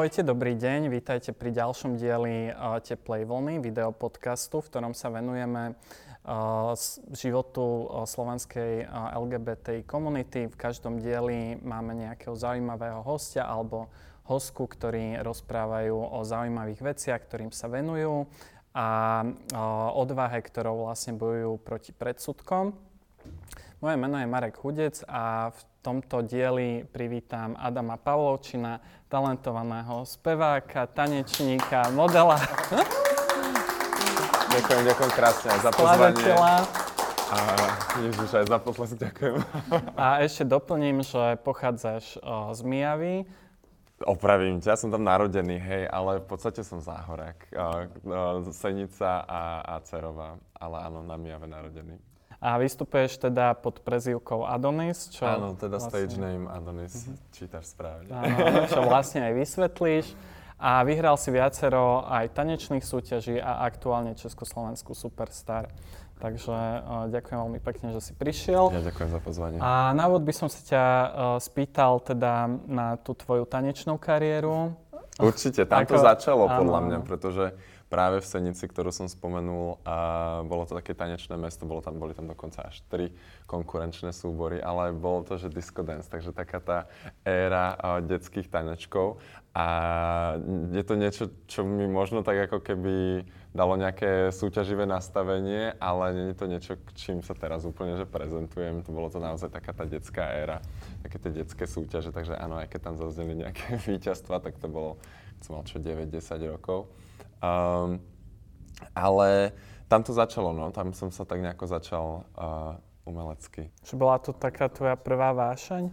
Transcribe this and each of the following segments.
Ahojte, dobrý deň, vítajte pri ďalšom dieli uh, Teplej vlny, videopodcastu, v ktorom sa venujeme uh, životu uh, slovenskej uh, LGBTI komunity. V každom dieli máme nejakého zaujímavého hostia alebo hostku, ktorí rozprávajú o zaujímavých veciach, ktorým sa venujú a odvahe, ktorou vlastne bojujú proti predsudkom. Moje meno je Marek Hudec a v tomto dieli privítam Adama Pavlovčina, talentovaného speváka, tanečníka, modela. Ďakujem, ďakujem krásne za pozvanie. A Ježiš, aj za potlesk ďakujem. A ešte doplním, že pochádzaš o, z Mijavy. Opravím ťa, ja som tam narodený, hej, ale v podstate som záhorák. Senica a, a Cerová, ale áno, na Mijave narodený. A vystupuješ teda pod prezývkou Adonis, čo... Áno, teda vlastne... stage name Adonis, mm-hmm. čítaš správne. Áno, čo vlastne aj vysvetlíš. A vyhral si viacero aj tanečných súťaží a aktuálne Československú Superstar. Takže uh, ďakujem veľmi pekne, že si prišiel. Ja ďakujem za pozvanie. A na úvod by som sa ťa uh, spýtal teda na tú tvoju tanečnú kariéru. Určite, tam Ako, to začalo podľa mňa, pretože práve v Senici, ktorú som spomenul, a bolo to také tanečné mesto, bolo tam, boli tam dokonca až tri konkurenčné súbory, ale bolo to, že disco dance, takže taká tá éra detských tanečkov a je to niečo, čo mi možno tak ako keby dalo nejaké súťaživé nastavenie, ale nie je to niečo, čím sa teraz úplne že prezentujem. To bolo to naozaj taká tá detská éra, také tie detské súťaže, takže áno, aj keď tam zazneli nejaké víťazstva, tak to bolo, som mal čo 9-10 rokov. Um, ale tam to začalo, no. Tam som sa tak nejako začal uh, umelecky. Čiže bola to taká tvoja prvá vášeň?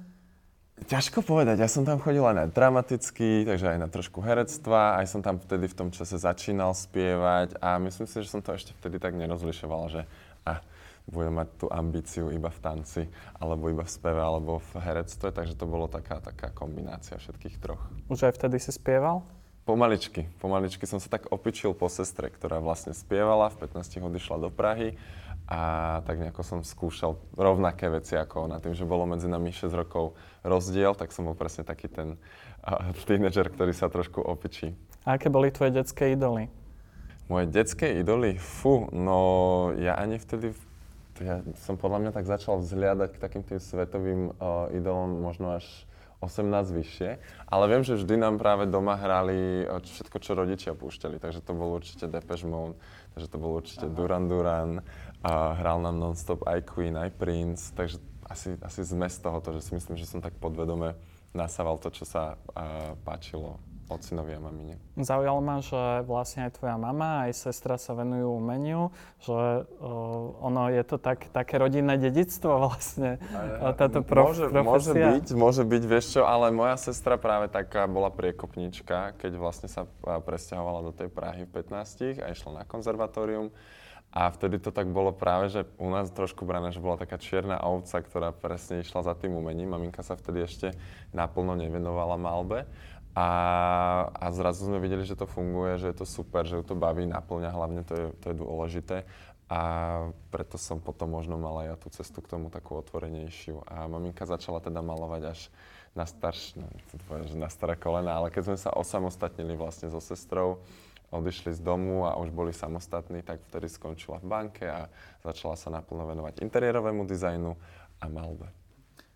Ťažko povedať, ja som tam chodil aj na dramatický, takže aj na trošku herectva, aj som tam vtedy v tom čase začínal spievať a myslím si, že som to ešte vtedy tak nerozlišoval, že a, budem mať tú ambíciu iba v tanci, alebo iba v speve, alebo v herectve, takže to bolo taká, taká kombinácia všetkých troch. Už aj vtedy si spieval? Pomaličky, pomaličky som sa tak opičil po sestre, ktorá vlastne spievala, v 15 odišla do Prahy a tak nejako som skúšal rovnaké veci ako ona. Tým, že bolo medzi nami 6 rokov rozdiel, tak som bol presne taký ten uh, tínedžer, ktorý sa trošku opičí. A aké boli tvoje detské idoly? Moje detské idoly? Fú, no ja ani vtedy, ja som podľa mňa tak začal vzhliadať k takým tým svetovým uh, idolom možno až 18 vyššie, ale viem, že vždy nám práve doma hrali eh, všetko, čo rodičia púšťali, takže to bol určite Depeche Mode, takže to bol určite Aha. Duran Duran, a hral nám non-stop aj Queen, aj Prince, takže asi, asi zmes tohoto, že si myslím, že som tak podvedome nasával to, čo sa uh, páčilo ocinovi a mamine. Zaujalo ma, že vlastne aj tvoja mama, aj sestra sa venujú umeniu, že uh, ono je to tak, také rodinné dedictvo vlastne, a, táto prof, môže, profesia. Môže byť, môže byť, vieš čo, ale moja sestra práve taká bola priekopnička, keď vlastne sa presťahovala do tej Prahy v 15 a išla na konzervatórium. A vtedy to tak bolo práve, že u nás trošku brané, že bola taká čierna ovca, ktorá presne išla za tým umením. Maminka sa vtedy ešte naplno nevenovala malbe. A, a zrazu sme videli, že to funguje, že je to super, že ju to baví, naplňa, hlavne to je, to je dôležité. A preto som potom možno mala ja tú cestu k tomu takú otvorenejšiu. A maminka začala teda malovať až na starš, no, že na staré kolena, ale keď sme sa osamostatnili vlastne so sestrou, odišli z domu a už boli samostatní, tak vtedy skončila v banke a začala sa naplno venovať interiérovému dizajnu a malbe.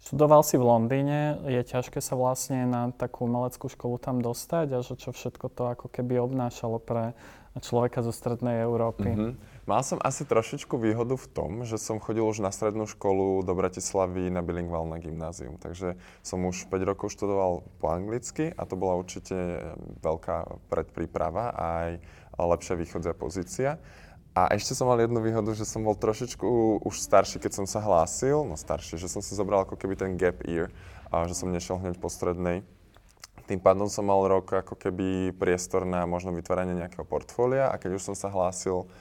Študoval si v Londýne, je ťažké sa vlastne na takú umeleckú školu tam dostať a že čo všetko to ako keby obnášalo pre človeka zo strednej Európy. Mm-hmm. Mal som asi trošičku výhodu v tom, že som chodil už na strednú školu do Bratislavy na bilingválne gymnázium. Takže som už 5 rokov študoval po anglicky a to bola určite veľká predpríprava a aj lepšia východzia pozícia. A ešte som mal jednu výhodu, že som bol trošičku už starší, keď som sa hlásil, no starší, že som si zobral ako keby ten gap year, a že som nešiel hneď po strednej. Tým pádom som mal rok ako keby priestor na možno vytváranie nejakého portfólia a keď už som sa hlásil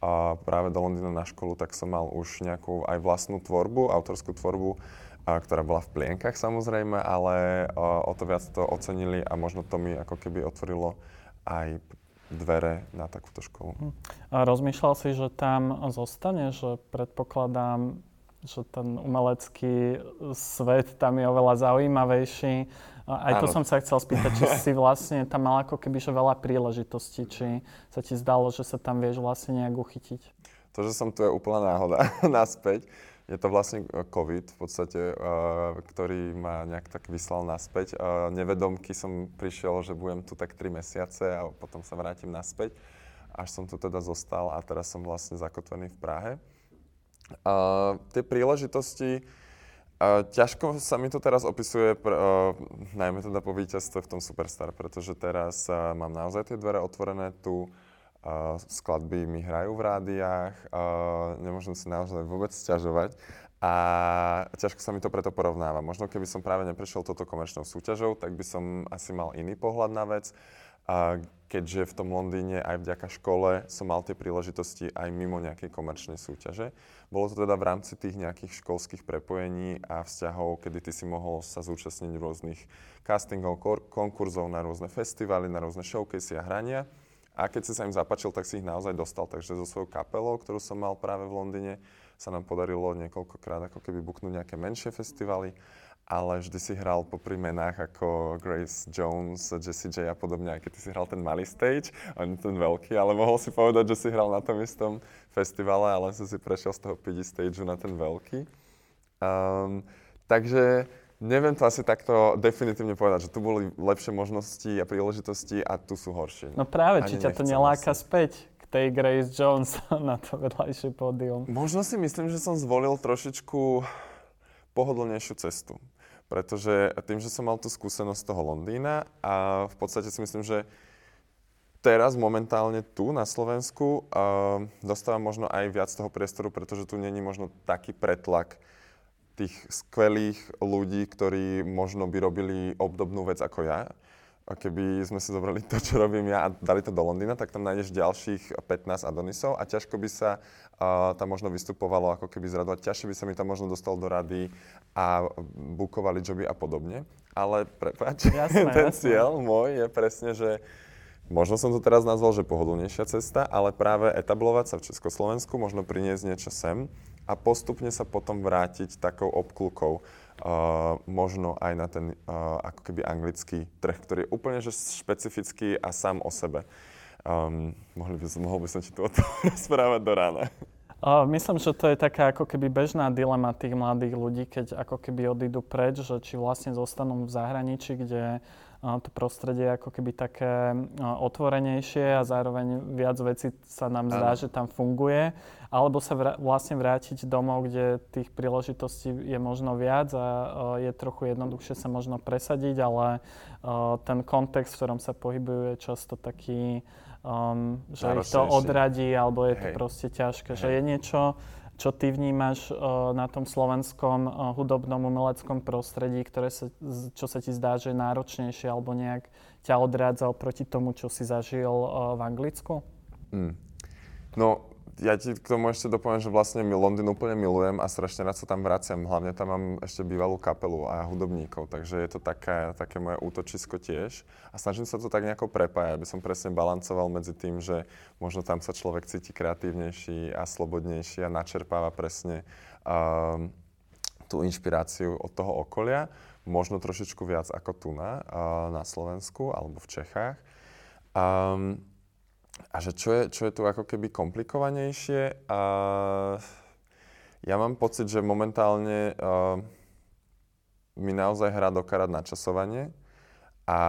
a práve do Londýna na školu, tak som mal už nejakú aj vlastnú tvorbu, autorskú tvorbu, a, ktorá bola v plienkach samozrejme, ale a, o to viac to ocenili a možno to mi ako keby otvorilo aj dvere na takúto školu. Hm. A rozmýšľal si, že tam zostane, že predpokladám, že ten umelecký svet tam je oveľa zaujímavejší Aj to som sa chcel spýtať, či si vlastne tam mal ako keby že veľa príležitostí, či sa ti zdalo, že sa tam vieš vlastne nejak uchytiť. To, že som tu je úplná náhoda naspäť. Je to vlastne e, COVID v podstate, uh, ktorý ma nejak tak vyslal naspäť. Uh, nevedomky som prišiel, že budem tu tak 3 mesiace a potom sa vrátim naspäť. Až som tu teda zostal a teraz som vlastne zakotvený v Prahe. Tie príležitosti, uh, ťažko sa mi to teraz opisuje, pr- uh, najmä teda po víťazstve v tom Superstar, pretože teraz uh, mám naozaj tie dvere otvorené tu Uh, skladby mi hrajú v rádiách, uh, nemôžem si naozaj vôbec sťažovať a ťažko sa mi to preto porovnáva. Možno keby som práve neprešiel toto komerčnou súťažou, tak by som asi mal iný pohľad na vec. A keďže v tom Londýne aj vďaka škole som mal tie príležitosti aj mimo nejakej komerčnej súťaže. Bolo to teda v rámci tých nejakých školských prepojení a vzťahov, kedy ty si mohol sa zúčastniť rôznych castingov, konkurzov na rôzne festivaly, na rôzne showcasey a hrania. A keď si sa im zapačil, tak si ich naozaj dostal. Takže so svojou kapelou, ktorú som mal práve v Londýne, sa nám podarilo niekoľkokrát ako keby buknúť nejaké menšie festivaly, ale vždy si hral popri menách ako Grace Jones, Jessie J a podobne, aj keď ty si hral ten malý stage, ani ten veľký, ale mohol si povedať, že si hral na tom istom festivale, ale si si prešiel z toho PD stageu na ten veľký. Um, takže Neviem to asi takto definitívne povedať, že tu boli lepšie možnosti a príležitosti a tu sú horšie. No práve, Ani či ťa to neláka si. späť k tej Grace Jones na to vedľajšie pódium. Možno si myslím, že som zvolil trošičku pohodlnejšiu cestu. Pretože tým, že som mal tú skúsenosť toho Londýna a v podstate si myslím, že teraz momentálne tu na Slovensku uh, dostávam možno aj viac toho priestoru, pretože tu není možno taký pretlak tých skvelých ľudí, ktorí možno by robili obdobnú vec ako ja. A keby sme si zobrali to, čo robím ja a dali to do Londýna, tak tam nájdeš ďalších 15 Adonisov a ťažko by sa uh, tam možno vystupovalo ako keby zradovať. Ťažšie by sa mi tam možno dostal do rady a bukovali joby a podobne. Ale prepáč, jasné, ten jasné. cieľ môj je presne, že možno som to teraz nazval, že pohodlnejšia cesta, ale práve etablovať sa v Československu, možno priniesť niečo sem a postupne sa potom vrátiť takou obklukou uh, možno aj na ten uh, ako keby anglický trh, ktorý je úplne že špecifický a sám o sebe. Um, mohli by, mohol by som ti tu o tom rozprávať do rána. Uh, myslím, že to je taká ako keby bežná dilema tých mladých ľudí, keď ako keby odídu preč, že či vlastne zostanú v zahraničí, kde to prostredie je ako keby také otvorenejšie a zároveň viac vecí sa nám zdá, že tam funguje, alebo sa vrá, vlastne vrátiť domov, kde tých príležitostí je možno viac a je trochu jednoduchšie sa možno presadiť, ale ten kontext, v ktorom sa pohybujú, je často taký, um, že ich to odradí, alebo je to Hej. proste ťažké, Hej. že je niečo, čo ty vnímaš uh, na tom slovenskom uh, hudobnom umeleckom prostredí, ktoré sa, čo sa ti zdá, že je náročnejšie alebo nejak ťa odrádza oproti tomu, čo si zažil uh, v Anglicku? Mm. No, ja ti k tomu ešte dopoviem, že vlastne Londýn úplne milujem a strašne rád sa tam vraciam. Hlavne tam mám ešte bývalú kapelu a hudobníkov, takže je to také, také moje útočisko tiež. A snažím sa to tak nejako prepájať, aby som presne balancoval medzi tým, že možno tam sa človek cíti kreatívnejší a slobodnejší a načerpáva presne um, tú inšpiráciu od toho okolia. Možno trošičku viac ako tu na, uh, na Slovensku alebo v Čechách. Um, a že čo je, čo je tu ako keby komplikovanejšie? A ja mám pocit, že momentálne uh, mi naozaj hrá do karát načasovanie a,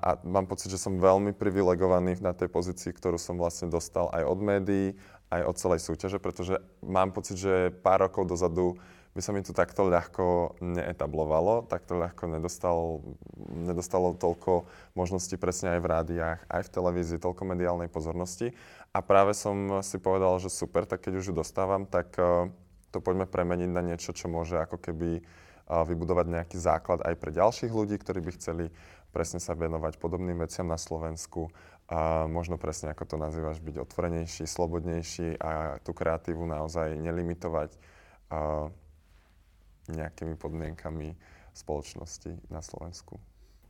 a mám pocit, že som veľmi privilegovaný na tej pozícii, ktorú som vlastne dostal aj od médií, aj od celej súťaže, pretože mám pocit, že pár rokov dozadu by sa mi tu takto ľahko neetablovalo, takto ľahko nedostal, nedostalo toľko možností presne aj v rádiách, aj v televízii, toľko mediálnej pozornosti. A práve som si povedal, že super, tak keď už ju dostávam, tak uh, to poďme premeniť na niečo, čo môže ako keby uh, vybudovať nejaký základ aj pre ďalších ľudí, ktorí by chceli presne sa venovať podobným veciam na Slovensku a možno presne ako to nazývaš, byť otvorenejší, slobodnejší a tú kreatívu naozaj nelimitovať. Uh, nejakými podmienkami spoločnosti na Slovensku.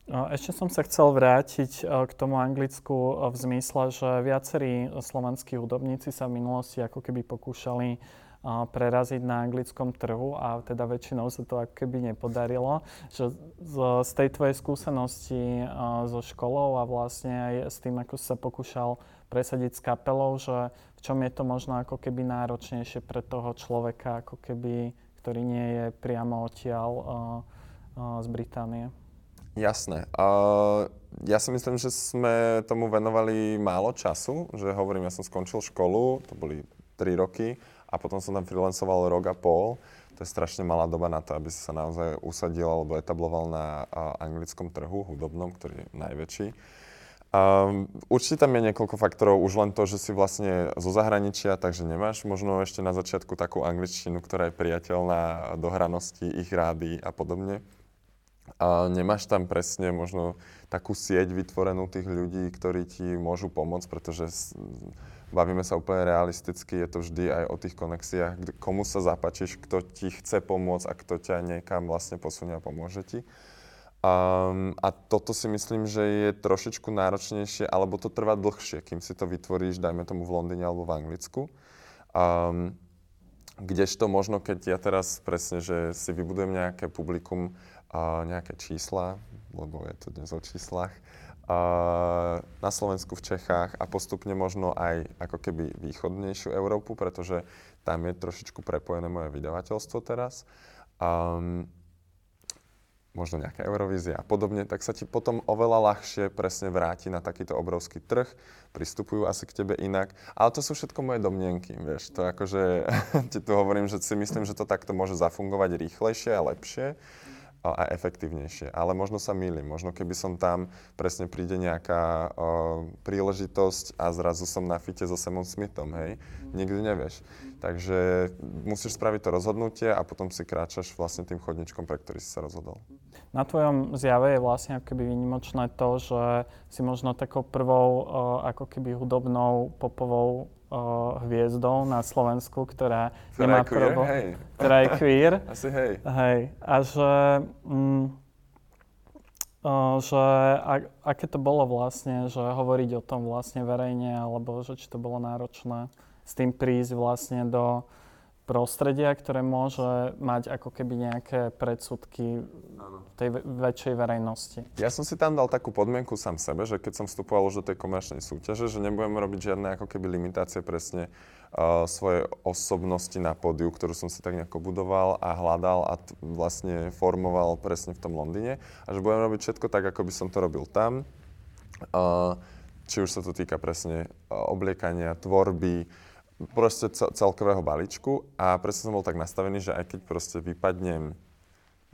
Ešte som sa chcel vrátiť e, k tomu Anglicku e, v zmysle, že viacerí slovenskí hudobníci sa v minulosti ako keby pokúšali preraziť na anglickom trhu a teda väčšinou sa to ako keby nepodarilo. Že z, z tej tvojej skúsenosti so školou a vlastne aj s tým, ako sa pokúšal presadiť s kapelou, že v čom je to možno ako keby náročnejšie pre toho človeka, ako keby, ktorý nie je priamo odtiaľ uh, uh, z Británie? Jasné. Uh, ja si myslím, že sme tomu venovali málo času, že hovorím, ja som skončil školu, to boli 3 roky a potom som tam freelancoval rok a pol. To je strašne malá doba na to, aby si sa naozaj usadil alebo etabloval na uh, anglickom trhu, hudobnom, ktorý je najväčší. Um, určite tam je niekoľko faktorov, už len to, že si vlastne zo zahraničia, takže nemáš možno ešte na začiatku takú angličtinu, ktorá je priateľná do hranosti, ich rády a podobne. A nemáš tam presne možno takú sieť vytvorenú tých ľudí, ktorí ti môžu pomôcť, pretože bavíme sa úplne realisticky, je to vždy aj o tých konexiách, komu sa zapačíš, kto ti chce pomôcť a kto ťa niekam vlastne posunie a pomôže ti. Um, a toto si myslím, že je trošičku náročnejšie, alebo to trvá dlhšie, kým si to vytvoríš, dajme tomu v Londýne alebo v Anglicku. Um, kdežto možno, keď ja teraz presne, že si vybudujem nejaké publikum, uh, nejaké čísla, lebo je to dnes o číslach, uh, na Slovensku, v Čechách a postupne možno aj ako keby východnejšiu Európu, pretože tam je trošičku prepojené moje vydavateľstvo teraz. Um, možno nejaká Eurovízia a podobne, tak sa ti potom oveľa ľahšie presne vráti na takýto obrovský trh, pristupujú asi k tebe inak. Ale to sú všetko moje domnienky, vieš. To akože, ti tu hovorím, že si myslím, že to takto môže zafungovať rýchlejšie a lepšie a efektívnejšie. Ale možno sa mýlim. Možno keby som tam presne príde nejaká o, príležitosť a zrazu som na fite so Samom Smithom, hej. Nikdy nevieš. Takže musíš spraviť to rozhodnutie a potom si kráčaš vlastne tým chodničkom, pre ktorý si sa rozhodol. Na tvojom zjave je vlastne ako keby výnimočné to, že si možno takou prvou uh, ako keby hudobnou popovou uh, hviezdou na Slovensku, ktorá, ktorá nemá je queer, probo, hej. ktorá je queer. Asi hej. Hej. A že, mm, uh, že a, aké to bolo vlastne, že hovoriť o tom vlastne verejne, alebo že či to bolo náročné s tým prísť vlastne do prostredia, ktoré môže mať ako keby nejaké predsudky tej väčšej verejnosti. Ja som si tam dal takú podmienku sám sebe, že keď som vstupoval už do tej komerčnej súťaže, že nebudem robiť žiadne ako keby limitácie presne uh, svojej osobnosti na pódiu, ktorú som si tak nejako budoval a hľadal a t- vlastne formoval presne v tom Londýne a že budem robiť všetko tak, ako by som to robil tam. Uh, či už sa to týka presne uh, obliekania, tvorby, proste celkového balíčku a presne som bol tak nastavený, že aj keď proste vypadnem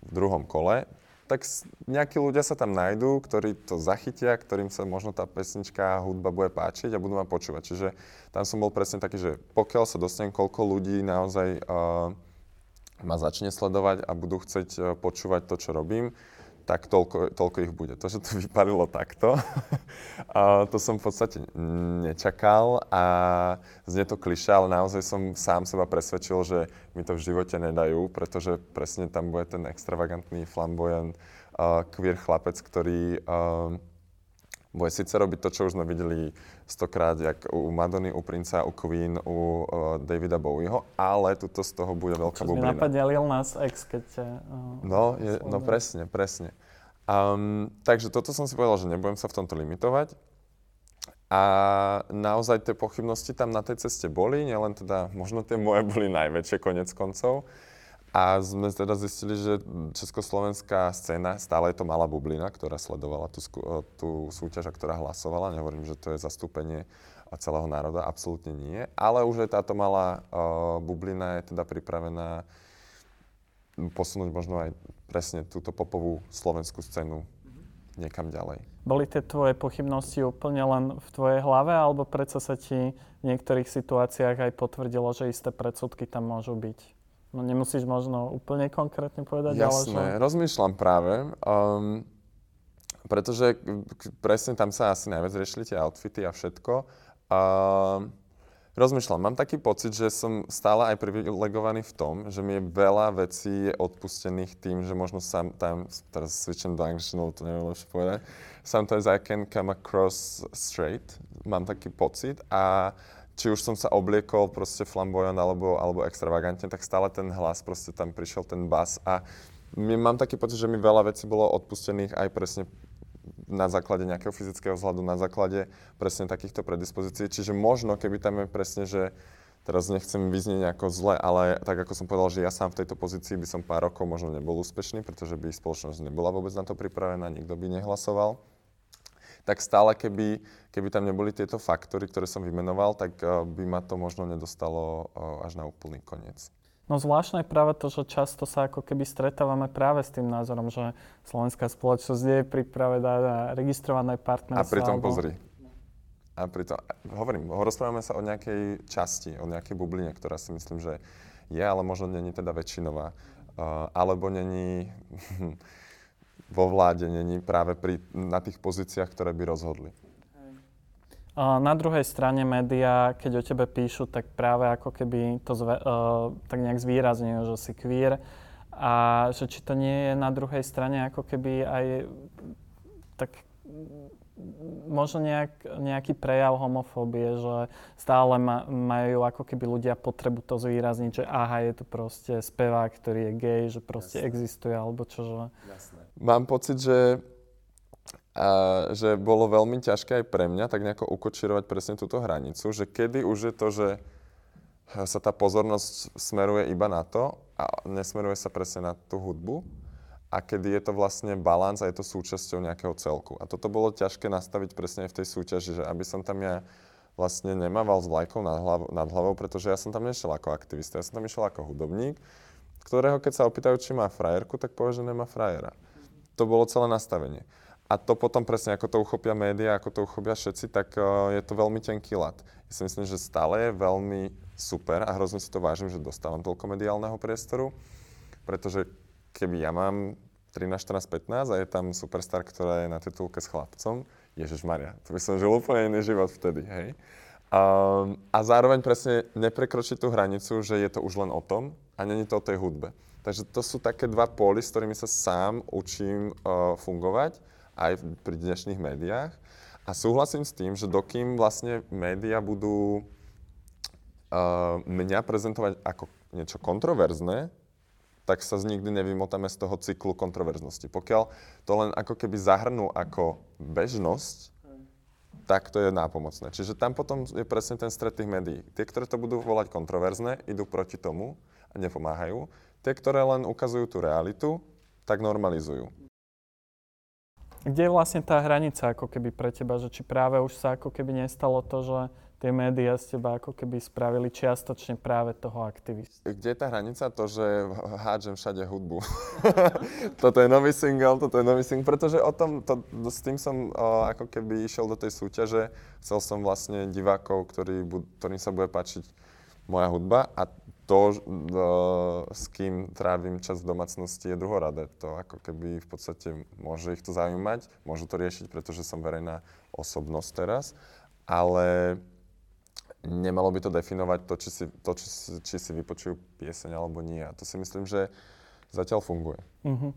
v druhom kole, tak nejakí ľudia sa tam nájdú, ktorí to zachytia, ktorým sa možno tá pesnička a hudba bude páčiť a budú ma počúvať. Čiže tam som bol presne taký, že pokiaľ sa dostanem, koľko ľudí naozaj uh, ma začne sledovať a budú chcieť uh, počúvať to, čo robím, tak toľko, toľko ich bude. To, že to vypadilo takto, a to som v podstate nečakal a znie to kliša, ale naozaj som sám seba presvedčil, že mi to v živote nedajú, pretože presne tam bude ten extravagantný flamboyant uh, queer chlapec, ktorý uh, bude síce robiť to, čo už sme videli stokrát, jak u Madony, u Princa, u Queen, u uh, Davida Bowieho, ale tuto z toho bude veľká bublina. Čo napadne Lil Nas X, keď ťa... Uh, no, je, no presne, presne. Um, takže toto som si povedal, že nebudem sa v tomto limitovať. A naozaj tie pochybnosti tam na tej ceste boli, nielen teda, možno tie moje boli najväčšie konec koncov. A sme teda zistili, že československá scéna, stále je to malá bublina, ktorá sledovala tú, tú súťaž a ktorá hlasovala. Nehovorím, že to je zastúpenie celého národa, absolútne nie. Ale už aj táto malá uh, bublina je teda pripravená posunúť možno aj presne túto popovú slovenskú scénu niekam ďalej. Boli tie tvoje pochybnosti úplne len v tvojej hlave, alebo predsa sa ti v niektorých situáciách aj potvrdilo, že isté predsudky tam môžu byť? No nemusíš možno úplne konkrétne povedať, Jasné, ale že... rozmýšľam práve, um, pretože presne tam sa asi najviac riešili tie outfity a všetko. Um, rozmýšľam, mám taký pocit, že som stále aj privilegovaný v tom, že mi je veľa vecí odpustených tým, že možno sám tam, teraz switchem do angličtiny, to neviem lepšie povedať, sometimes I can come across straight, mám taký pocit a či už som sa obliekol proste flamboyant alebo, alebo extravagantne, tak stále ten hlas, proste tam prišiel ten bas a my, mám taký pocit, že mi veľa vecí bolo odpustených aj presne na základe nejakého fyzického vzhľadu, na základe presne takýchto predispozícií. Čiže možno, keby tam je presne, že teraz nechcem vyznieť nejako zle, ale tak ako som povedal, že ja sám v tejto pozícii by som pár rokov možno nebol úspešný, pretože by spoločnosť nebola vôbec na to pripravená, nikto by nehlasoval. Tak stále, keby, keby tam neboli tieto faktory, ktoré som vymenoval, tak uh, by ma to možno nedostalo uh, až na úplný koniec. No zvláštne je práve to, že často sa ako keby stretávame práve s tým názorom, že slovenská spoločnosť nie je pripravená na registrované partnerstvo. A pritom alebo... pozri. A pritom, hovorím, rozprávame sa o nejakej časti, o nejakej bubline, ktorá si myslím, že je, ale možno není teda väčšinová. Uh, alebo není vo vláde, není práve pri, na tých pozíciách, ktoré by rozhodli. Na druhej strane médiá, keď o tebe píšu, tak práve ako keby to zve, uh, tak nejak zvýrazňujú, že si queer a že či to nie je na druhej strane ako keby aj tak možno nejak, nejaký prejav homofóbie, že stále ma, majú ako keby ľudia potrebu to zvýrazniť, že aha, je to proste spevák, ktorý je gay, že proste Jasné. existuje, alebo čo, že... Jasné. Mám pocit, že a že bolo veľmi ťažké aj pre mňa tak nejako ukočirovať presne túto hranicu, že kedy už je to, že sa tá pozornosť smeruje iba na to a nesmeruje sa presne na tú hudbu a kedy je to vlastne balans a je to súčasťou nejakého celku. A toto bolo ťažké nastaviť presne v tej súťaži, že aby som tam ja vlastne nemával s vlajkou nad, hlav, nad hlavou, pretože ja som tam nešiel ako aktivista, ja som tam išiel ako hudobník, ktorého keď sa opýtajú, či má frajerku, tak povie, že nemá frajera. To bolo celé nastavenie. A to potom presne, ako to uchopia médiá, ako to uchopia všetci, tak uh, je to veľmi tenký lat. Ja si myslím, že stále je veľmi super a hrozne si to vážim, že dostávam toľko mediálneho priestoru, pretože keby ja mám 13, 14, 15 a je tam superstar, ktorá je na titulke s chlapcom, Ježiš Maria, to by som žil úplne iný život vtedy, hej. Um, a zároveň presne neprekročiť tú hranicu, že je to už len o tom a není to o tej hudbe. Takže to sú také dva póly, s ktorými sa sám učím uh, fungovať aj pri dnešných médiách. A súhlasím s tým, že dokým vlastne médiá budú uh, mňa prezentovať ako niečo kontroverzné, tak sa z nikdy nevymotame z toho cyklu kontroverznosti. Pokiaľ to len ako keby zahrnú ako bežnosť, tak to je nápomocné. Čiže tam potom je presne ten stred tých médií. Tie, ktoré to budú volať kontroverzné, idú proti tomu a nepomáhajú. Tie, ktoré len ukazujú tú realitu, tak normalizujú. Kde je vlastne tá hranica ako keby pre teba, že či práve už sa ako keby nestalo to, že tie médiá z teba ako keby spravili čiastočne práve toho aktivistu. Kde je tá hranica? To, že hádžem všade hudbu. toto je nový single, toto je nový single, pretože o tom, to, s tým som o, ako keby išiel do tej súťaže. Chcel som vlastne divákov, ktorý, ktorým sa bude páčiť moja hudba a to, s kým trávim čas v domácnosti, je druhoradé. To ako keby v podstate môže ich to zaujímať, môžu to riešiť, pretože som verejná osobnosť teraz, ale nemalo by to definovať to, či si, to, či, či si vypočujú pieseň alebo nie. A to si myslím, že zatiaľ funguje. Uh-huh.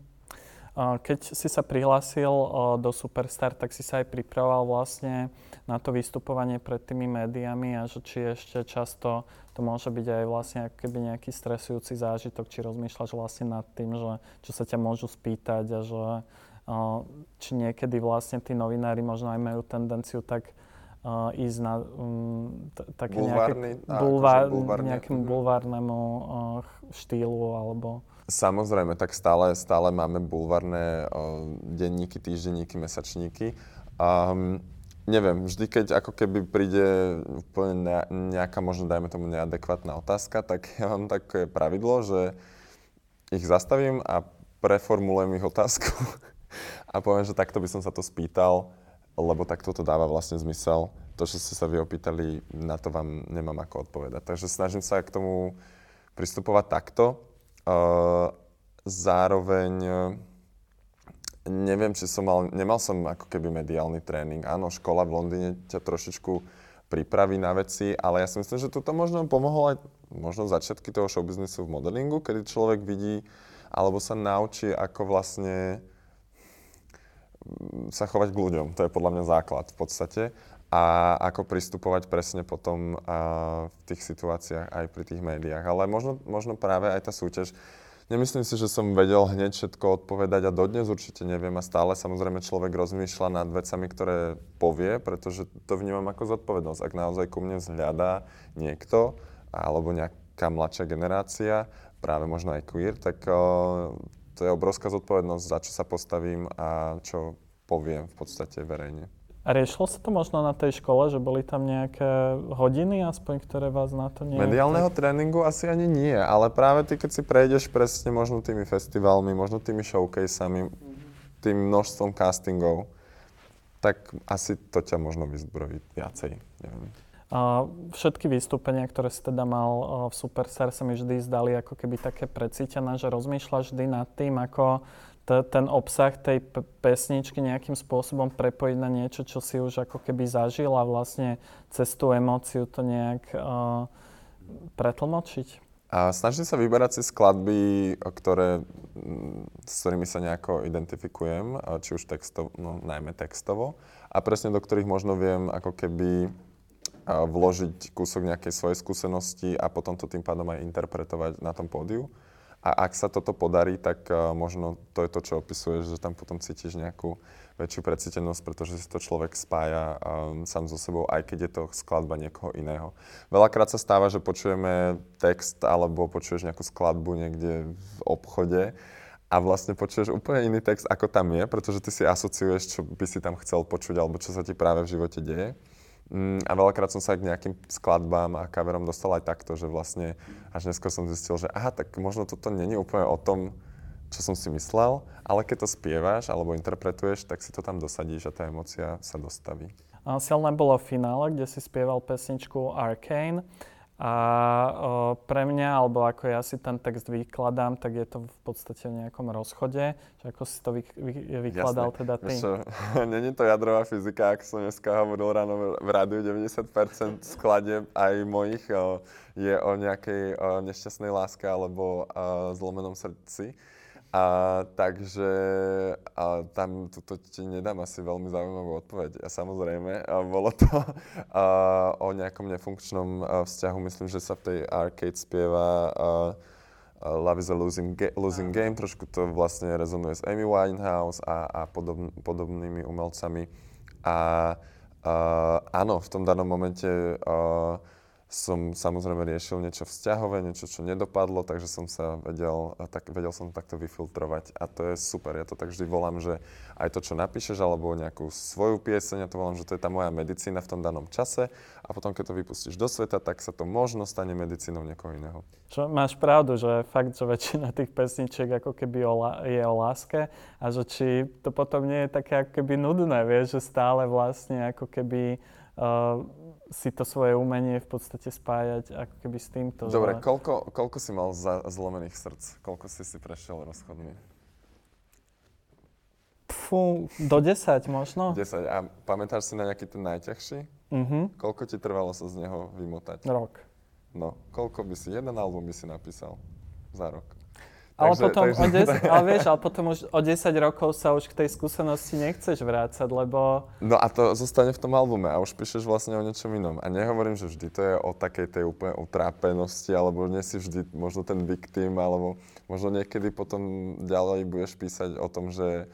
Keď si sa prihlásil do Superstar, tak si sa aj pripravoval vlastne na to vystupovanie pred tými médiami a že či ešte často to môže byť aj vlastne keby nejaký stresujúci zážitok, či rozmýšľaš vlastne nad tým, že čo sa ťa môžu spýtať a že či niekedy vlastne tí novinári možno aj majú tendenciu tak uh, ísť na um, t- také Bulvárny, nejaké, bulvár, akože nejakému mhm. bulvárnemu uh, štýlu alebo... Samozrejme, tak stále, stále máme bulvárne uh, denníky, týždenníky, mesačníky. Um, neviem, vždy keď ako keby príde úplne nejaká, možno dajme tomu neadekvátna otázka, tak ja mám také pravidlo, že ich zastavím a preformulujem ich otázku a poviem, že takto by som sa to spýtal, lebo takto to dáva vlastne zmysel. To, čo ste sa vy opýtali, na to vám nemám ako odpovedať. Takže snažím sa k tomu pristupovať takto. Zároveň uh, neviem, či som mal, nemal som ako keby mediálny tréning. Áno, škola v Londýne ťa trošičku pripraví na veci, ale ja si myslím, že toto možno pomohlo aj možno začiatky toho showbiznisu v modelingu, kedy človek vidí alebo sa naučí, ako vlastne mm, sa chovať k ľuďom. To je podľa mňa základ v podstate. A ako pristupovať presne potom uh, v tých situáciách aj pri tých médiách. Ale možno, možno práve aj tá súťaž, nemyslím si, že som vedel hneď všetko odpovedať a dodnes určite neviem a stále samozrejme človek rozmýšľa nad vecami, ktoré povie, pretože to vnímam ako zodpovednosť. Ak naozaj ku mne vzhľadá niekto alebo nejaká mladšia generácia, práve možno aj queer, tak uh, to je obrovská zodpovednosť, za čo sa postavím a čo poviem v podstate verejne. A riešilo sa to možno na tej škole, že boli tam nejaké hodiny aspoň, ktoré vás na to nie... Mediálneho tréningu asi ani nie, ale práve ty, keď si prejdeš presne možno tými festivalmi, možno tými showcaseami, tým množstvom castingov, tak asi to ťa možno vyzbrojí viacej, neviem. A všetky vystúpenia, ktoré si teda mal v Superstar, sa mi vždy zdali ako keby také precítené, že rozmýšľaš vždy nad tým, ako ten obsah tej pesničky nejakým spôsobom prepojiť na niečo, čo si už ako keby zažil a vlastne cez tú emóciu to nejak uh, pretlmočiť? A snažím sa vyberať si skladby, ktoré, s ktorými sa nejako identifikujem, či už textovo, no najmä textovo, a presne do ktorých možno viem ako keby vložiť kúsok nejakej svojej skúsenosti a potom to tým pádom aj interpretovať na tom pódiu. A ak sa toto podarí, tak uh, možno to je to, čo opisuješ, že tam potom cítiš nejakú väčšiu precítenosť, pretože si to človek spája um, sám so sebou, aj keď je to skladba niekoho iného. Veľakrát sa stáva, že počujeme text alebo počuješ nejakú skladbu niekde v obchode a vlastne počuješ úplne iný text, ako tam je, pretože ty si asociuješ, čo by si tam chcel počuť alebo čo sa ti práve v živote deje. Mm, a veľakrát som sa k nejakým skladbám a kaverom dostal aj takto, že vlastne až neskôr som zistil, že aha, tak možno toto není úplne o tom, čo som si myslel, ale keď to spievaš alebo interpretuješ, tak si to tam dosadíš a tá emocia sa dostaví. Silné bolo v finále, kde si spieval pesničku Arcane. A o, pre mňa, alebo ako ja si ten text vykladám, tak je to v podstate v nejakom rozchode. Že ako si to vy, vy, vykladal Jasne. teda ty? Není to jadrová fyzika, ako som dneska hovoril ráno v rádiu, 90% skladeb aj mojich o, je o nejakej o nešťastnej láske alebo o zlomenom srdci. A, takže a tam toto ti nedám asi veľmi zaujímavú odpoveď. A samozrejme, a bolo to a, o nejakom nefunkčnom a, vzťahu. Myslím, že sa v tej arcade spieva a, a Love is a losing, ga- losing game. Trošku to vlastne rezonuje s Amy Winehouse a, a podobn- podobnými umelcami. A, a áno, v tom danom momente a, som samozrejme riešil niečo vzťahové, niečo, čo nedopadlo, takže som sa vedel, tak, vedel som takto vyfiltrovať a to je super. Ja to tak vždy volám, že aj to, čo napíšeš, alebo nejakú svoju pieseň, ja to volám, že to je tá moja medicína v tom danom čase a potom, keď to vypustíš do sveta, tak sa to možno stane medicínou niekoho iného. Čo, máš pravdu, že fakt, že väčšina tých pesničiek ako keby o, je o láske a že či to potom nie je také ako keby nudné, vieš, že stále vlastne ako keby uh, si to svoje umenie v podstate spájať ako keby s týmto. Dobre, že... koľko, koľko si mal za zlomených srdc? Koľko si si prešiel rozchodmi? Fú, do 10 možno. 10. A pamätáš si na nejaký ten najťažší? Uh-huh. Koľko ti trvalo sa z neho vymotať? Rok. No, koľko by si, jeden album by si napísal za rok? Ale, takže, potom takže... o 10, ale vieš, ale potom už o 10 rokov sa už k tej skúsenosti nechceš vrácať, lebo... No a to zostane v tom albume a už píšeš vlastne o niečom inom. A nehovorím, že vždy to je o takej tej úplne utrápenosti, alebo nie si vždy možno ten victim, alebo možno niekedy potom ďalej budeš písať o tom, že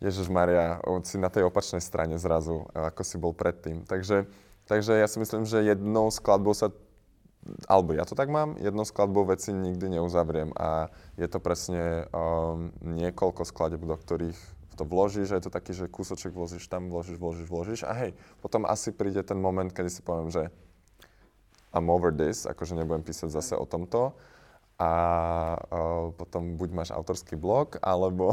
Ježiš Maria, si na tej opačnej strane zrazu, ako si bol predtým. Takže, takže ja si myslím, že jednou skladbou sa alebo ja to tak mám, jednou skladbou veci nikdy neuzavriem a je to presne um, niekoľko skladeb, do ktorých to vložíš je to taký, že kúsoček vložíš tam, vložíš, vložíš, vložíš a hej, potom asi príde ten moment, kedy si poviem, že I'm over this, akože nebudem písať zase o tomto a uh, potom buď máš autorský blog, alebo,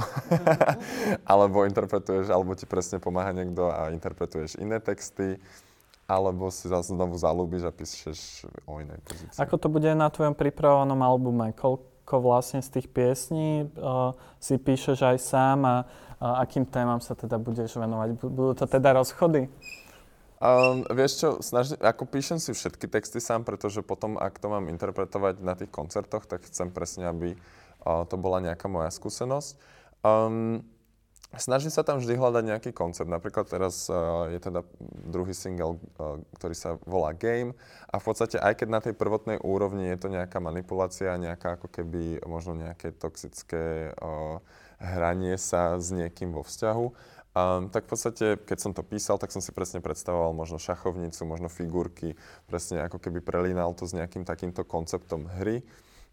alebo interpretuješ, alebo ti presne pomáha niekto a interpretuješ iné texty alebo si zase znovu zalúbiš a píšeš o inej pozícii. Ako to bude na tvojom pripravovanom albume? Koľko vlastne z tých piesní uh, si píšeš aj sám a uh, akým témam sa teda budeš venovať? Budú to teda rozchody? Um, vieš čo, snažím, ako píšem si všetky texty sám, pretože potom, ak to mám interpretovať na tých koncertoch, tak chcem presne, aby uh, to bola nejaká moja skúsenosť. Um, snažím sa tam vždy hľadať nejaký koncept. Napríklad teraz uh, je teda druhý single, uh, ktorý sa volá Game a v podstate aj keď na tej prvotnej úrovni je to nejaká manipulácia, nejaká ako keby možno nejaké toxické uh, hranie sa s niekým vo vzťahu, Um, tak v podstate, keď som to písal, tak som si presne predstavoval možno šachovnicu, možno figurky, presne ako keby prelínal to s nejakým takýmto konceptom hry.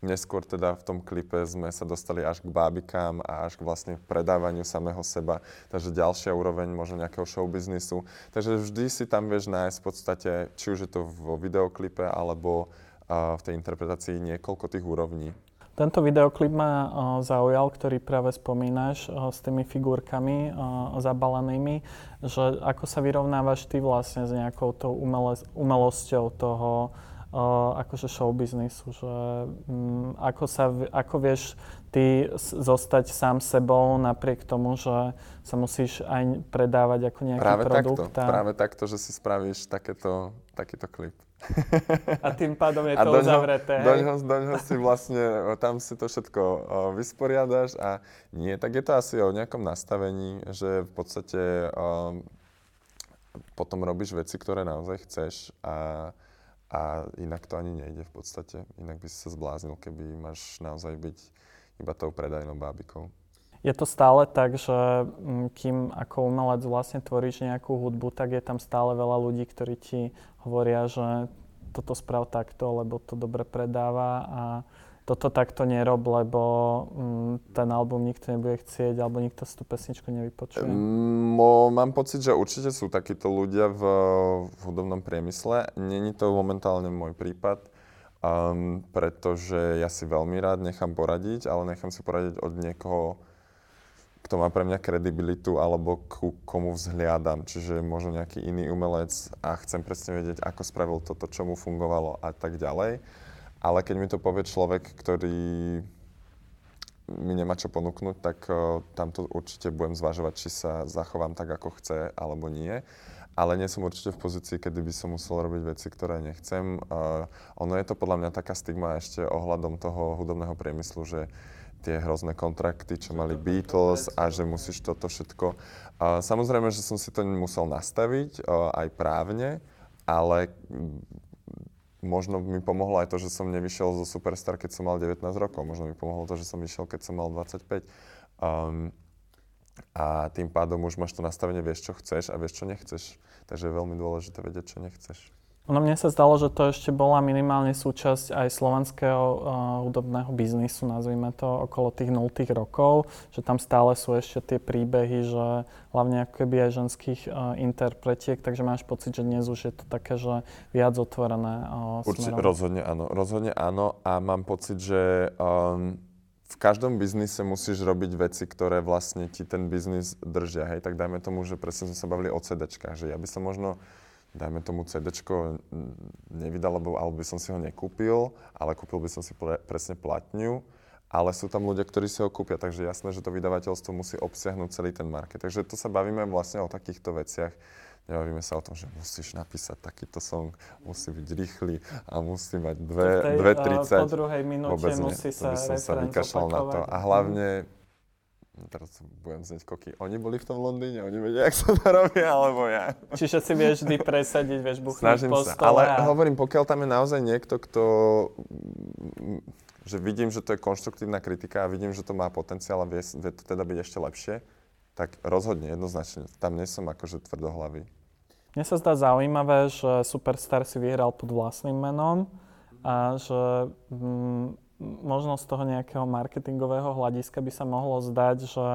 Neskôr teda v tom klipe sme sa dostali až k bábikám a až k vlastne predávaniu samého seba. Takže ďalšia úroveň možno nejakého showbiznisu. Takže vždy si tam vieš nájsť v podstate, či už je to vo videoklipe alebo uh, v tej interpretácii niekoľko tých úrovní. Tento videoklip ma zaujal, ktorý práve spomínaš s tými figurkami uh, zabalenými, že ako sa vyrovnávaš ty vlastne s nejakou tou umele, umelosťou toho uh, akože showbiznisu, že um, ako, sa, ako vieš ty zostať sám sebou napriek tomu, že sa musíš aj predávať ako nejaký práve produkt. Takto, a... Práve takto, že si spravíš takéto, takýto klip. A tým pádom je to doňho, uzavreté. Doňho, doňho si vlastne, tam si to všetko vysporiadaš a nie, tak je to asi o nejakom nastavení, že v podstate um, potom robíš veci, ktoré naozaj chceš a a inak to ani nejde v podstate. Inak by si sa zbláznil, keby máš naozaj byť iba tou predajnou bábikou. Je to stále tak, že mm, kým ako umelec vlastne tvoríš nejakú hudbu, tak je tam stále veľa ľudí, ktorí ti hovoria, že toto sprav takto, lebo to dobre predáva a toto takto nerob, lebo mm, ten album nikto nebude chcieť, alebo nikto si tú pesničku nevypočuje? Mo, mám pocit, že určite sú takíto ľudia v, v hudobnom priemysle. Není to momentálne môj prípad, um, pretože ja si veľmi rád nechám poradiť, ale nechám si poradiť od niekoho, kto má pre mňa kredibilitu alebo ku komu vzhliadam. Čiže možno nejaký iný umelec a chcem presne vedieť, ako spravil toto, čo mu fungovalo a tak ďalej. Ale keď mi to povie človek, ktorý mi nemá čo ponúknuť, tak uh, tam to určite budem zvažovať, či sa zachovám tak, ako chce, alebo nie. Ale nie som určite v pozícii, kedy by som musel robiť veci, ktoré nechcem. Uh, ono je to podľa mňa taká stigma ešte ohľadom toho hudobného priemyslu, že tie hrozné kontrakty, čo mali Beatles a že musíš toto všetko. Uh, samozrejme, že som si to musel nastaviť uh, aj právne, ale možno mi pomohlo aj to, že som nevyšiel zo Superstar, keď som mal 19 rokov. Možno mi pomohlo to, že som vyšiel, keď som mal 25. Um, a tým pádom už máš to nastavenie, vieš, čo chceš a vieš, čo nechceš. Takže je veľmi dôležité vedieť, čo nechceš. No mne sa zdalo, že to ešte bola minimálne súčasť aj slovenského uh, hudobného biznisu, nazvime to, okolo tých 0 rokov, že tam stále sú ešte tie príbehy, že hlavne ako keby aj ženských uh, interpretiek, takže máš pocit, že dnes už je to také, že viac otvorené uh, Určite, rozhodne áno, rozhodne áno a mám pocit, že um, v každom biznise musíš robiť veci, ktoré vlastne ti ten biznis držia, hej, tak dajme tomu, že presne sme sa bavili o CDčkách, že ja by som možno dajme tomu CD nevydal, alebo, alebo by som si ho nekúpil, ale kúpil by som si pre, presne platňu, ale sú tam ľudia, ktorí si ho kúpia, takže jasné, že to vydavateľstvo musí obsiahnuť celý ten market. Takže to sa bavíme vlastne o takýchto veciach. Nebavíme sa o tom, že musíš napísať takýto song, musí byť rýchly a musí mať 2.30. Po druhej minúte musí sa to by som sa vykašľal na to. A hlavne No teraz budem znieť koky. Oni boli v tom Londýne, oni vedia, jak sa to robí, alebo ja. Čiže si vieš vždy presadiť, vieš buchnúť po sa, ale a... hovorím, pokiaľ tam je naozaj niekto, kto že vidím, že to je konštruktívna kritika a vidím, že to má potenciál a vie, vie to teda byť ešte lepšie, tak rozhodne, jednoznačne. Tam nie som akože tvrdohlavý. Mne sa zdá zaujímavé, že Superstar si vyhral pod vlastným menom a že mm, možno z toho nejakého marketingového hľadiska by sa mohlo zdať, že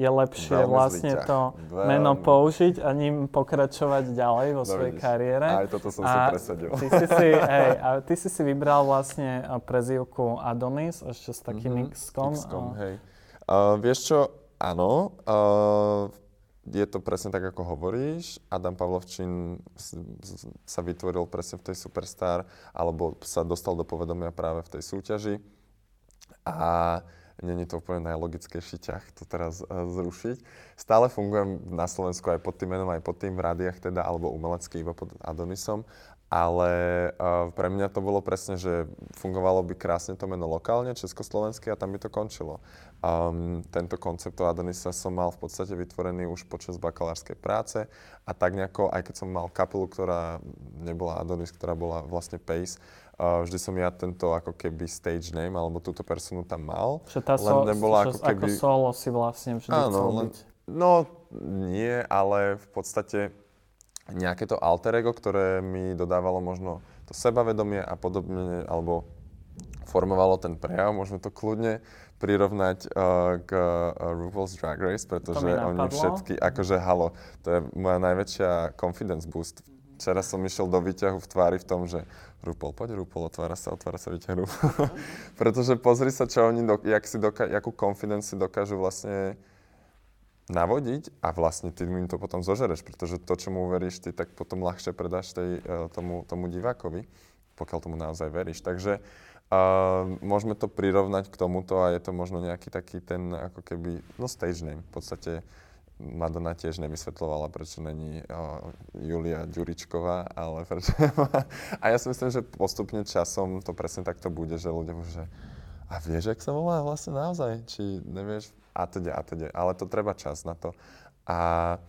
je lepšie Veľmi vlastne to Veľmi. meno použiť a ním pokračovať ďalej vo svojej Dovidíš. kariére. Aj toto som a si presadil. Ty si si, hej, a ty si si vybral vlastne prezývku Adonis, ešte s takým mm-hmm. X-kom. X-kom, hej. Uh, vieš čo, áno, uh, je to presne tak, ako hovoríš. Adam Pavlovčín sa vytvoril presne v tej Superstar, alebo sa dostal do povedomia práve v tej súťaži. A není to úplne najlogickejší ťah to teraz uh, zrušiť. Stále fungujem na Slovensku aj pod tým menom, aj pod tým v rádiách teda, alebo umelecky iba pod Adonisom, ale uh, pre mňa to bolo presne, že fungovalo by krásne to meno lokálne, československé a tam by to končilo. Um, tento koncept Adonisa som mal v podstate vytvorený už počas bakalárskej práce a tak nejako, aj keď som mal kapelu, ktorá nebola Adonis, ktorá bola vlastne Pace, uh, vždy som ja tento ako keby stage name alebo túto personu tam mal. Že tá len so, nebola ako keby... Ako solo si vlastne vždy Áno, chcel len, byť. No nie, ale v podstate nejaké to alter ego, ktoré mi dodávalo možno to sebavedomie a podobne, alebo formovalo ten prejav, môžeme to kľudne prirovnať uh, k uh, RuPaul's Drag Race, pretože oni všetky, akože halo, to je moja najväčšia confidence boost. Včera som išiel do výťahu v tvári v tom, že RuPaul, poď RuPaul, otvára sa, otvára sa výťah pretože pozri sa, čo oni, do, jak si doka- jakú confidence si dokážu vlastne navodiť a vlastne ty im to potom zožereš, pretože to, čo mu uveríš, ty tak potom ľahšie predáš tej, uh, tomu, tomu divákovi, pokiaľ tomu naozaj veríš. Takže Uh, môžeme to prirovnať k tomuto a je to možno nejaký taký ten ako keby, no stage name. V podstate Madonna tiež nevysvetlovala, prečo není uh, Julia Ďuričková, ale prečo A ja si myslím, že postupne časom to presne takto bude, že ľudia môžu, že a vieš, jak sa volá vlastne naozaj? Či nevieš? A teda, a teda. Ale to treba čas na to. A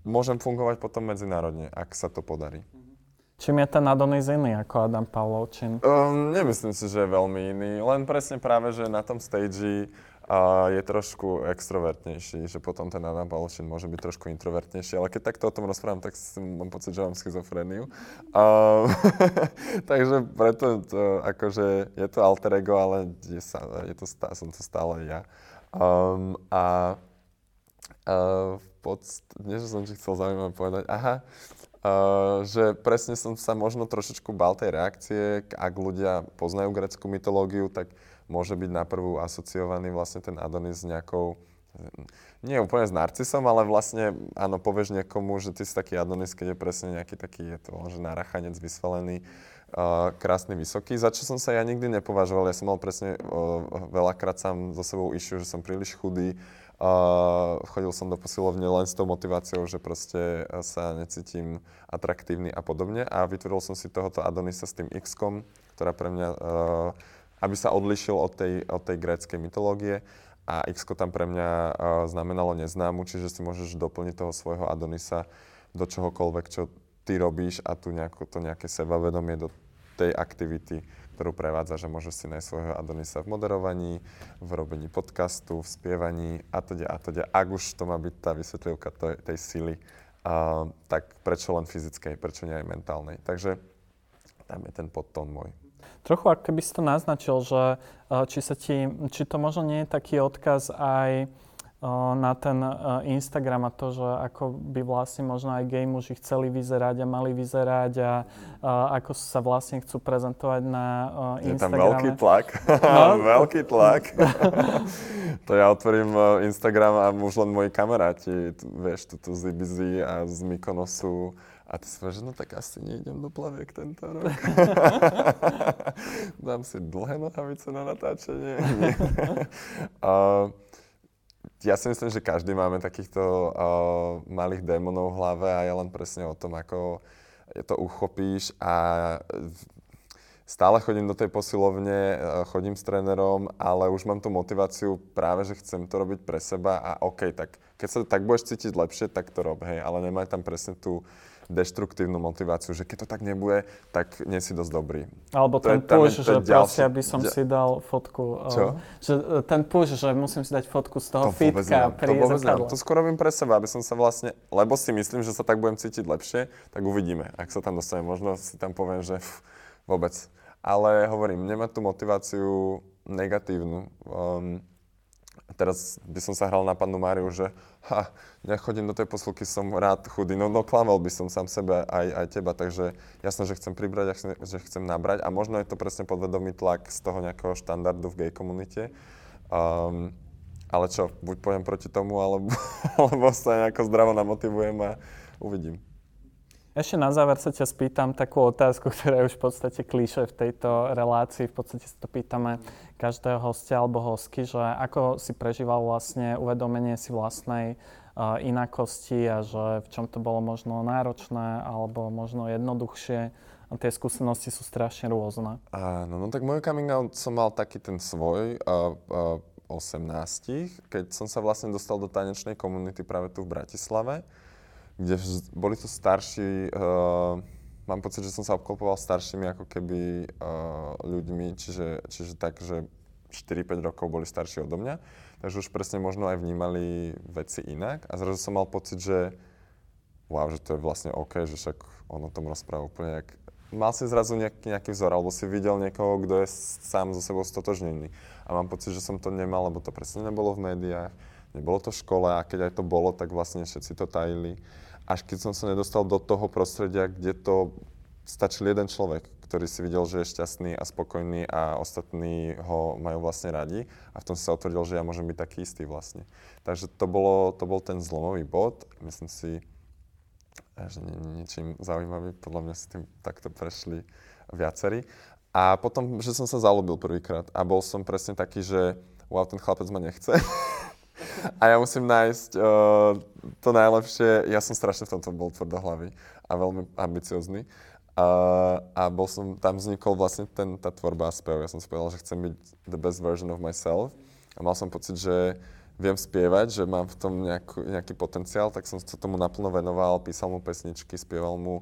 môžem fungovať potom medzinárodne, ak sa to podarí. Čím je ten Adonis iný ako Adam Pavlovčin? Um, nemyslím si, že je veľmi iný. Len presne práve, že na tom stage uh, je trošku extrovertnejší, že potom ten Adam Pavlovčin môže byť trošku introvertnejší, ale keď takto o tom rozprávam, tak mám pocit, že mám schizofréniu. Um, takže preto to, akože je to alter ego, ale je, sa, je to stále, som to stále ja. Um, a uh, v podstate, niečo som ti chcel zaujímavé povedať. Aha, Uh, že presne som sa možno trošičku bál tej reakcie, ak ľudia poznajú greckú mytológiu, tak môže byť na prvú asociovaný vlastne ten Adonis s nejakou, nie úplne s narcisom, ale vlastne, áno, povieš niekomu, že ty si taký Adonis, keď je presne nejaký taký, je to že narachanec vysvalený, uh, krásny, vysoký, za čo som sa ja nikdy nepovažoval. Ja som mal presne uh, veľakrát sám so sebou issue, že som príliš chudý, Uh, chodil som do posilovne len s tou motiváciou, že proste sa necítim atraktívny a podobne. A vytvoril som si tohoto Adonisa s tým x ktorá pre mňa, uh, aby sa odlišil od tej, od tej gréckej mytológie. A x tam pre mňa uh, znamenalo neznámu, čiže si môžeš doplniť toho svojho Adonisa do čohokoľvek, čo ty robíš a tu nejako, to nejaké sebavedomie do tej aktivity ktorú prevádza, že môže si nájsť svojho Adonisa v moderovaní, v robení podcastu, v spievaní a teda a teda. Ak už to má byť tá vysvetlivka tej, tej sily, uh, tak prečo len fyzickej, prečo nie aj mentálnej. Takže tam je ten podtón môj. Trochu, ak keby si to naznačil, že či, sa ti, či to možno nie je taký odkaz aj na ten Instagram a to, že ako by vlastne možno aj gay muži chceli vyzerať a mali vyzerať a, a ako sa vlastne chcú prezentovať na Instagrame. Je tam veľký tlak. No? veľký tlak. to ja otvorím Instagram a už len moji kamaráti, vieš, tu z Ibizy a z Mykonosu a ty si povieš, no tak asi nejdem do plaviek tento rok. Dám si dlhé nohavice na natáčanie. uh, ja si myslím, že každý máme takýchto uh, malých démonov v hlave a je len presne o tom, ako to uchopíš a stále chodím do tej posilovne, chodím s trénerom, ale už mám tú motiváciu práve, že chcem to robiť pre seba a OK, tak keď sa tak budeš cítiť lepšie, tak to rob, hej, ale nemaj tam presne tú, deštruktívnu motiváciu, že keď to tak nebude, tak nie si dosť dobrý. Alebo to ten je, push, je, že ďalší, aby som si dal fotku. Čo? Uh, že e, ten push, že musím si dať fotku z toho to fitka pri to zrkadle. To skôr robím pre seba, aby som sa vlastne, lebo si myslím, že sa tak budem cítiť lepšie, tak uvidíme. Ak sa tam dostanem, možno si tam poviem, že pff, vôbec. Ale hovorím, nemať tú motiváciu negatívnu. Um, teraz by som sa hral na pannu Máriu, že ha, nechodím do tej posilky, som rád chudý. No, no klamal by som sám sebe aj, aj teba, takže jasné, že chcem pribrať, že chcem nabrať a možno je to presne podvedomý tlak z toho nejakého štandardu v gay komunite. Um, ale čo, buď pojem proti tomu, alebo, alebo sa nejako zdravo namotivujem a uvidím. Ešte na záver sa ťa spýtam takú otázku, ktorá je už v podstate klíše v tejto relácii. V podstate sa to pýtame každého hostia alebo hostky, že ako si prežíval vlastne uvedomenie si vlastnej uh, inakosti a že v čom to bolo možno náročné alebo možno jednoduchšie. A tie skúsenosti sú strašne rôzne. Áno, no tak môj coming out som mal taký ten svoj. Uh, uh, 18, keď som sa vlastne dostal do tanečnej komunity práve tu v Bratislave, kde boli tu starší, uh, mám pocit, že som sa obklopoval staršími ako keby uh, ľuďmi, čiže, čiže tak, že 4-5 rokov boli starší odo mňa, takže už presne možno aj vnímali veci inak a zrazu som mal pocit, že wow, že to je vlastne OK, že však on o tom rozpráva úplne jak mal si zrazu nejaký, nejaký vzor, alebo si videl niekoho, kto je sám so sebou stotožnený. A mám pocit, že som to nemal, lebo to presne nebolo v médiách, nebolo to v škole a keď aj to bolo, tak vlastne všetci to tajili. Až keď som sa nedostal do toho prostredia, kde to stačil jeden človek, ktorý si videl, že je šťastný a spokojný a ostatní ho majú vlastne radi a v tom sa otvrdil, že ja môžem byť taký istý vlastne. Takže to, bolo, to bol ten zlomový bod. Myslím si, že nie je ničím zaujímavý. Podľa mňa s tým takto prešli viacerí. A potom, že som sa zalúbil prvýkrát a bol som presne taký, že wow, ten chlapec ma nechce. a ja musím nájsť uh, to najlepšie. Ja som strašne v tomto bol tvrdohlavý a veľmi ambiciozný. Uh, a bol som, tam vznikol vlastne ten, tá tvorba a spev. Ja som si povedal, že chcem byť the best version of myself. A mal som pocit, že viem spievať, že mám v tom nejakú, nejaký potenciál, tak som sa tomu naplno venoval, písal mu pesničky, spieval mu.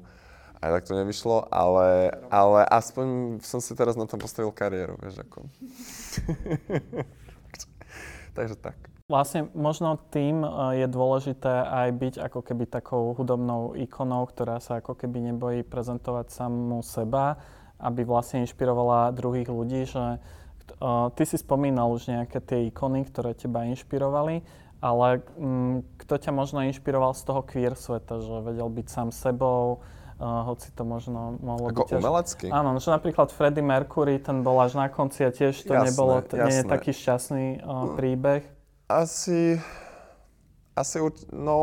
Aj tak to nevyšlo, ale, ale aspoň som si teraz na tom postavil kariéru, vieš ako. Takže tak. Vlastne možno tým e, je dôležité aj byť ako keby takou hudobnou ikonou, ktorá sa ako keby nebojí prezentovať samú seba, aby vlastne inšpirovala druhých ľudí, že Uh, ty si spomínal už nejaké tie ikony, ktoré teba inšpirovali, ale um, kto ťa možno inšpiroval z toho queer sveta, že vedel byť sám sebou, uh, hoci to možno mohlo Ako byť umelecky? Áno, že napríklad Freddie Mercury, ten bol až na konci a tiež to jasné, nebolo, to jasné. nie je taký šťastný uh, príbeh. Asi, asi, no,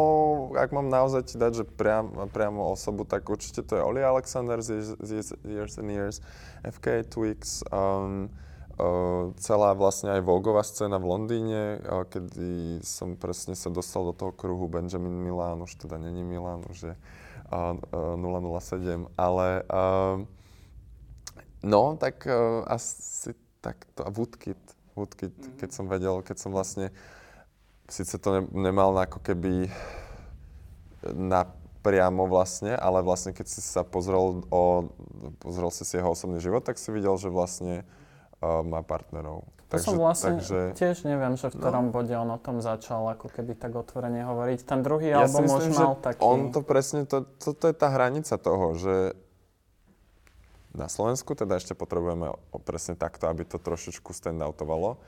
ak mám naozaj ti dať, že priam, priamo osobu, tak určite to je Oli Alexander z Years, Years and Years, FK Twix, um, Uh, celá vlastne aj Vogová scéna v Londýne, uh, kedy som presne sa dostal do toho kruhu Benjamin Milan, už teda není Milan, už je uh, 007, ale no, tak asi takto, a Woodkid, Woodkid, mm-hmm. keď som vedel, keď som vlastne, síce to ne, nemal ako keby na priamo vlastne, ale vlastne keď si sa pozrel, o, pozrel si si jeho osobný život, tak si videl, že vlastne uh, má partnerov. To takže, som vlastne takže, tiež neviem, že v no. ktorom no. bode on o tom začal ako keby tak otvorene hovoriť. Ten druhý ja album myslím, už mal taký... On to presne, to, toto je tá hranica toho, že na Slovensku teda ešte potrebujeme presne takto, aby to trošičku standoutovalo.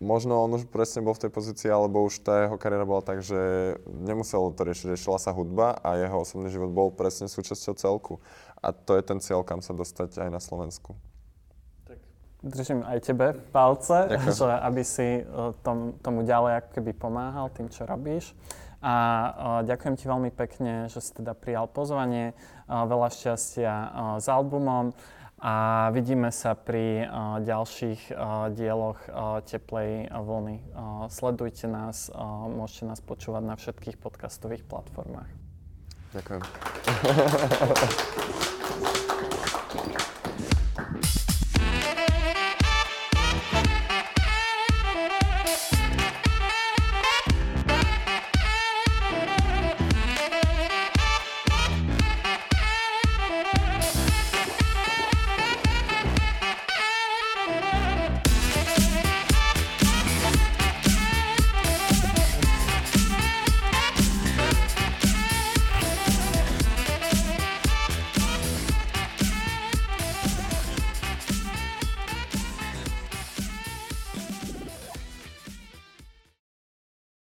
Možno on už presne bol v tej pozícii, alebo už tá jeho kariéra bola tak, že nemusel to riešiť, riešila sa hudba a jeho osobný život bol presne súčasťou celku. A to je ten cieľ, kam sa dostať aj na Slovensku držím aj tebe palce, že aby si e, tom, tomu ďalej ako keby pomáhal tým, čo robíš. A uh, ďakujem ti veľmi pekne, že si teda prijal pozvanie. Uh, veľa šťastia uh, s albumom a vidíme sa pri uh, ďalších uh, dieloch uh, Teplej vlny. Uh, sledujte nás, uh, môžete nás počúvať na všetkých podcastových platformách. Ďakujem.